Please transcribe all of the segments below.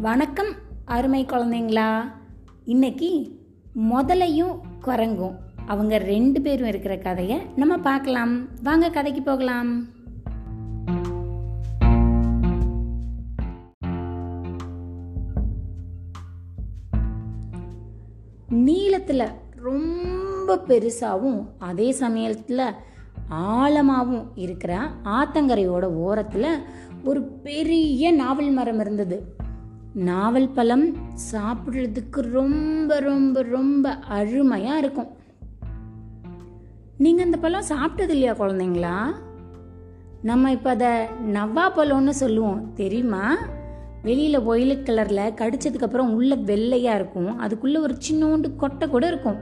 வணக்கம் அருமை குழந்தைங்களா. இன்னைக்கு முதலையும் குரங்கும். அவங்க ரெண்டு பேரும் இருக்கிற கதையை நம்ம பார்க்கலாம். வாங்க கதைக்கு போகலாம். நீளத்தில் ரொம்ப பெருசாகவும் அதே சமயத்தில் ஆழமாகவும் இருக்கிற ஆத்தங்கரையோட ஓரத்தில் ஒரு பெரிய நாவல் மரம் இருந்தது. நாவல் பழம் சாப்பிட்றதுக்கு ரொம்ப ரொம்ப ரொம்ப அருமையாக இருக்கும். நீங்கள் அந்த பழம் சாப்பிட்டது இல்லையா குழந்தைங்களா? நம்ம இப்போ அதை நவ்வா பழம்னு சொல்லுவோம் தெரியுமா? வெளியில் ஒயிலட் கலரில் கடிச்சதுக்கப்புறம் உள்ள வெள்ளையாக இருக்கும். அதுக்குள்ளே ஒரு சின்னோண்டு கொட்டை கூட இருக்கும்.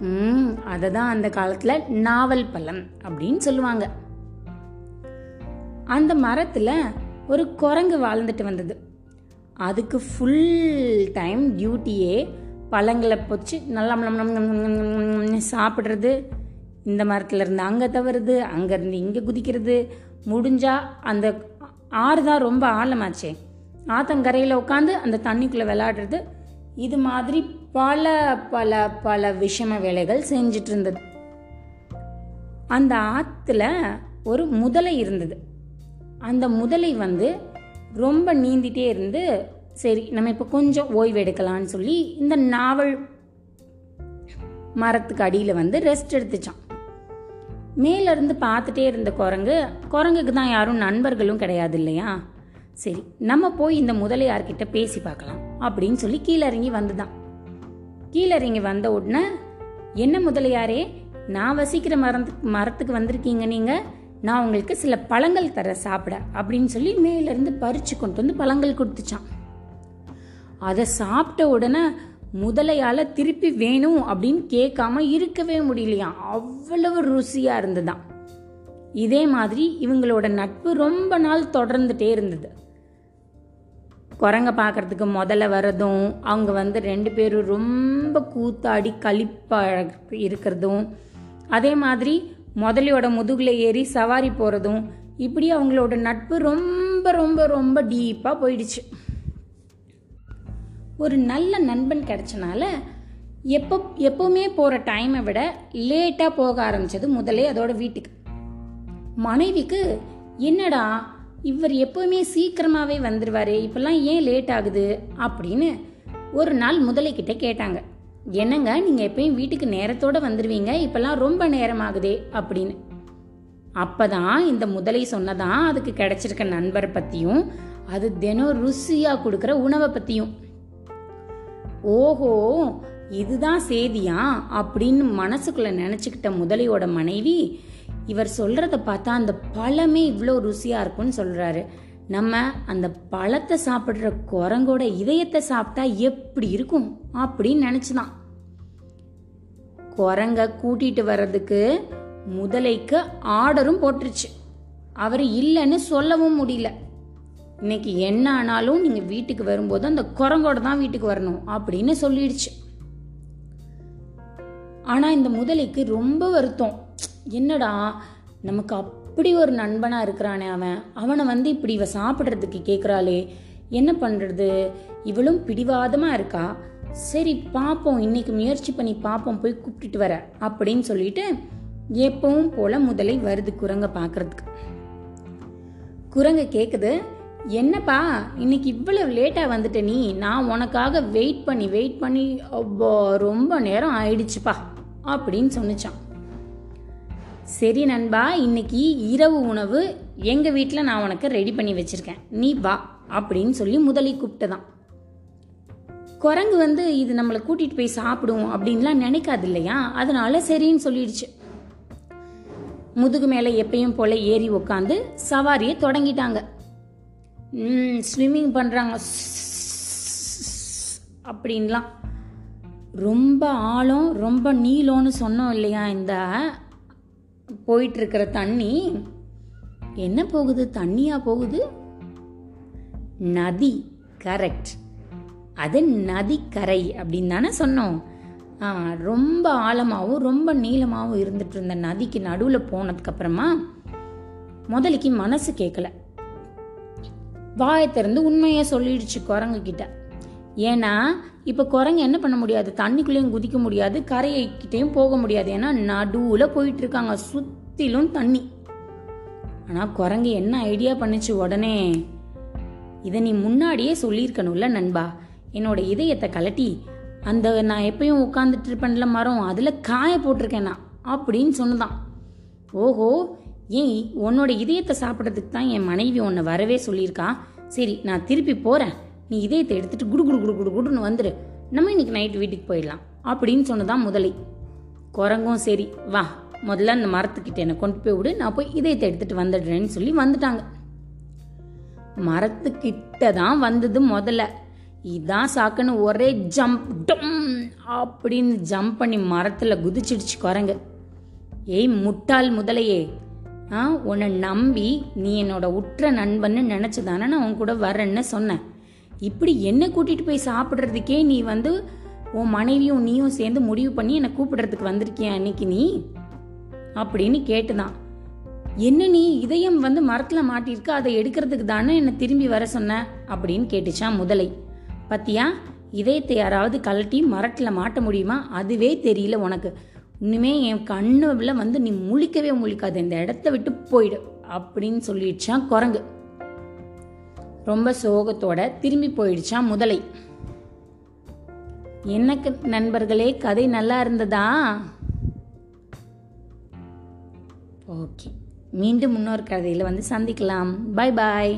ம் அதை தான் அந்த காலத்தில் நாவல் பழம் அப்படின்னு சொல்லுவாங்க. அந்த மரத்தில் ஒரு குரங்கு வாழ்ந்துட்டு வந்தது. அதுக்கு ஃபுல் டைம் டியூட்டியே பழங்களை பொச்சு நல்லா சாப்பிட்றது. இந்த மரத்தில் இருந்து அங்கே தவறுது அங்கேருந்து இங்கே குதிக்கிறது. முடிஞ்சால் அந்த ஆறு தான் ரொம்ப ஆழமாச்சே. ஆத்தங்கரையில் உட்காந்து அந்த தண்ணிக்குள்ளே விளையாடுறது. இது மாதிரி பல பல பல விஷம வேலைகள் செஞ்சிட்டு இருந்தது அந்த ஆற்றுல ஒரு முதலை இருந்தது. அந்த முதலை வந்து ரொம்ப நீந்திட்டே இருந்து சரி நம்ம இப்போ கொஞ்சம் ஓய்வு எடுக்கலான்னு சொல்லி இந்த நாவல் மரத்துக்கு அடியில் வந்து ரெஸ்ட் எடுத்துச்சான் மேலேருந்து பார்த்துட்டே இருந்த குரங்கு குரங்குக்கு தான் யாரும் நண்பர்களும் கிடையாது இல்லையா? சரி நம்ம போய் இந்த முதலையார்கிட்ட பேசி பார்க்கலாம் அப்படின்னு சொல்லி கீழே இறங்கி வந்துதான். கீழே இறங்கி வந்த உடனே என்ன முதலியாரே நான் வசிக்கிற மரத்துக்கு மரத்துக்கு வந்திருக்கீங்க நீங்கள் நான் உங்களுக்கு சில பழங்கள் தர சாப்பிட அப்படின்னு சொல்லி மேலேருந்து பறித்து பறிச்சு கொண்டு வந்து பழங்கள் கொடுத்துச்சான் அதை சாப்பிட்ட உடனே முதலையால் திருப்பி வேணும் அப்படின்னு கேட்காம இருக்கவே முடியலையாம். அவ்வளவு ருசியாக இருந்ததாம். இதே மாதிரி இவங்களோட நட்பு ரொம்ப நாள் தொடர்ந்துட்டே இருந்தது. குரங்க பார்க்கறதுக்கு முதல்ல வரதும் அவங்க வந்து ரெண்டு பேரும் ரொம்ப கூத்தாடி கழிப்பாக இருக்கிறதும் அதே மாதிரி முதலையோட முதுகில் ஏறி சவாரி போகிறதும் இப்படி அவங்களோட நட்பு ரொம்ப ரொம்ப ரொம்ப டீப்பாக போயிடுச்சு. ஒரு நல்ல நண்பன் கிடைச்சனால எப்போ எப்போவுமே போகிற டைமை விட லேட்டாக போக ஆரம்பிச்சது முதலே அதோட வீட்டுக்கு. மனைவிக்கு என்னடா இவர் எப்போவுமே சீக்கிரமாகவே வந்துடுவார் இப்பெல்லாம் ஏன் லேட் ஆகுது அப்படின்னு ஒரு நாள் முதலைக்கிட்ட கேட்டாங்க. என்னங்க நீங்கள் எப்பயும் வீட்டுக்கு நேரத்தோடு வந்துடுவீங்க இப்போல்லாம் ரொம்ப நேரம் ஆகுதே அப்படின்னு. அப்போதான் இந்த முதலை சொன்னதான் அதுக்கு கிடைச்சிருக்க நண்பரை பற்றியும் அது தினம் ருசியாக கொடுக்குற உணவை பற்றியும் ஓஹோ இதுதான் சேதியா அப்படின்னு மனசுக்குள்ளே நினச்சிக்கிட்ட முதலையோட மனைவி இவர் சொல்கிறத பார்த்தா அந்த பழமே இவ்வளோ ருசியாக இருக்கும்னு சொல்கிறாரு நம்ம அந்த பழத்தை சாப்பிட்ற குரங்கோட இதயத்தை சாப்பிட்டா எப்படி இருக்கும் அப்படின்னு நினச்சிதான். குரங்க கூட்டிட்டு வர்றதுக்கு முதலைக்கு ஆர்டரும் போட்டுருச்சு. அவர் இல்லைன்னு சொல்லவும் முடியல. இன்னைக்கு என்ன ஆனாலும் நீங்க வீட்டுக்கு வரும்போது அந்த குரங்கோட தான் வீட்டுக்கு வரணும் அப்படின்னு சொல்லிடுச்சு. ஆனா இந்த முதலைக்கு ரொம்ப வருத்தம். என்னடா நமக்கு அப்படி ஒரு நண்பனாக இருக்கிறானே அவன். அவனை வந்து இப்படி இவ சாப்பிட்றதுக்கு கேட்குறாளே என்ன பண்ணுறது இவளும் பிடிவாதமாக இருக்கா? சரி பார்ப்போம் இன்னைக்கு முயற்சி பண்ணி பார்ப்போம் போய் கூப்பிட்டுட்டு வர அப்படின்னு சொல்லிட்டு எப்பவும் போல முதலை வருது குரங்க பார்க்கறதுக்கு குரங்க கேட்குது என்னப்பா இன்னைக்கு இவ்வளவு லேட்டாக வந்துட்ட நீ? நான் உனக்காக வெயிட் பண்ணி வெயிட் பண்ணி ரொம்ப நேரம் ஆயிடுச்சுப்பா அப்படின்னு சொன்னிச்சான். சரி நண்பா இன்னைக்கு இரவு உணவு எங்கள் வீட்டில் நான் உனக்கு ரெடி பண்ணி வச்சுருக்கேன். நீ வா அப்படின்னு சொல்லி முதலி கூப்பிட்டதான். குரங்கு வந்து இது நம்மளை கூட்டிகிட்டு போய் சாப்பிடும் அப்படின்லாம் நினைக்காது இல்லையா? அதனால சரின்னு சொல்லிடுச்சு. முதுகு மேலே எப்பயும் போல ஏறி உக்காந்து சவாரியை தொடங்கிட்டாங்க. ஸ்விம்மிங் பண்ணுறாங்க அப்படின்லாம். ரொம்ப ஆழம் ரொம்ப நீளம்னு சொன்னோம் இல்லையா இந்த போயிட்டு இருக்கிற தண்ணி என்ன போகுது? தண்ணியா போகுது? நதி கரெக்ட் அது நதிக்கரை அப்படின்னு தானே சொன்னோம். ரொம்ப ஆழமாகவும் ரொம்ப நீளமாகவும் இருந்துட்டு இருந்த நதிக்கு நடுவில் போனதுக்கு அப்புறமா முதலைக்கு மனசு கேட்கல வாயை திறந்து உண்மையை சொல்லிடுச்சு குரங்கு கிட்ட ஏன்னா இப்போ குரங்கு என்ன பண்ண முடியாது? தண்ணிக்குள்ளேயும் குதிக்க முடியாது கரையைக்கிட்டேயும் போக முடியாது. ஏன்னா நடுவில் போயிட்டு இருக்காங்க சுத்திலும் தண்ணி. ஆனால் குரங்கு என்ன ஐடியா பண்ணுச்சு உடனே? இதை நீ முன்னாடியே சொல்லியிருக்கணும்ல நண்பா. என்னோட இதயத்தை கலட்டி அந்த நான் எப்பயும் உட்காந்துட்டு இருப்பேன்ல மரம் அதில் காய போட்டிருக்கேன் நான் அப்படின்னு சொன்னதான் ஓஹோ ஏன் உன்னோட இதயத்தை சாப்பிட்றதுக்கு தான் என் மனைவி உன்னை வரவே சொல்லியிருக்கா. சரி நான் திருப்பி போகிறேன் நீ இதயத்தை எடுத்துட்டு குடு குடு குடு குடு குடுன்னு வந்துரு. நம்ம இன்னைக்கு நைட் வீட்டுக்கு போயிடலாம். அப்படின்னு சொன்னதான் முதலை. குரங்கும் சரி வா முதல்ல அந்த மரத்துக்கிட்ட என்னை கொண்டு போய் விடு நான் போய் இதயத்தை எடுத்துட்டு வந்துடுறேன்னு சொல்லி வந்துட்டாங்க. மரத்துக்கிட்ட தான் வந்தது முதல்ல இதான் சாக்குன்னு ஒரே ஜம்ப் டம் அப்படின்னு ஜம்ப் பண்ணி மரத்தில் குதிச்சிடுச்சு குரங்கு. ஏய் முட்டாள் முதலையே. ஆ உன்னை நம்பி நீ என்னோட உற்ற நண்பன்னு நினச்சி தானே நான் உன் கூட வரேன்னு சொன்னேன். இப்படி என்ன கூட்டிகிட்டு போய் சாப்பிட்றதுக்கே நீ வந்து உன் மனைவியும் நீயும் சேர்ந்து முடிவு பண்ணி என்னை கூப்பிடுறதுக்கு வந்திருக்கியா அன்னைக்கு நீ? அப்படின்னு கேட்டுதான். என்ன நீ இதயம் வந்து மரத்தில் மாட்டியிருக்கு அதை எடுக்கிறதுக்கு தானே என்னை திரும்பி வர சொன்ன? அப்படின்னு கேட்டுச்சான் முதலை. பத்தியா இதயத்தை யாராவது கழட்டி மரத்தில் மாட்ட முடியுமா? அதுவே தெரியல உனக்கு. இன்னுமே என் கண்ணுல வந்து நீ முழிக்கவே முழிக்காது இந்த இடத்த விட்டு போயிடு அப்படின்னு சொல்லிடுச்சான் குரங்கு. ரொம்ப சோகத்தோட திரும்பி போயிடுச்சான் முதலை. எனக்கு நண்பர்களே கதை நல்லா இருந்ததா? ஓகே மீண்டும் இன்னொரு கதையில் வந்து சந்திக்கலாம். பாய் பாய்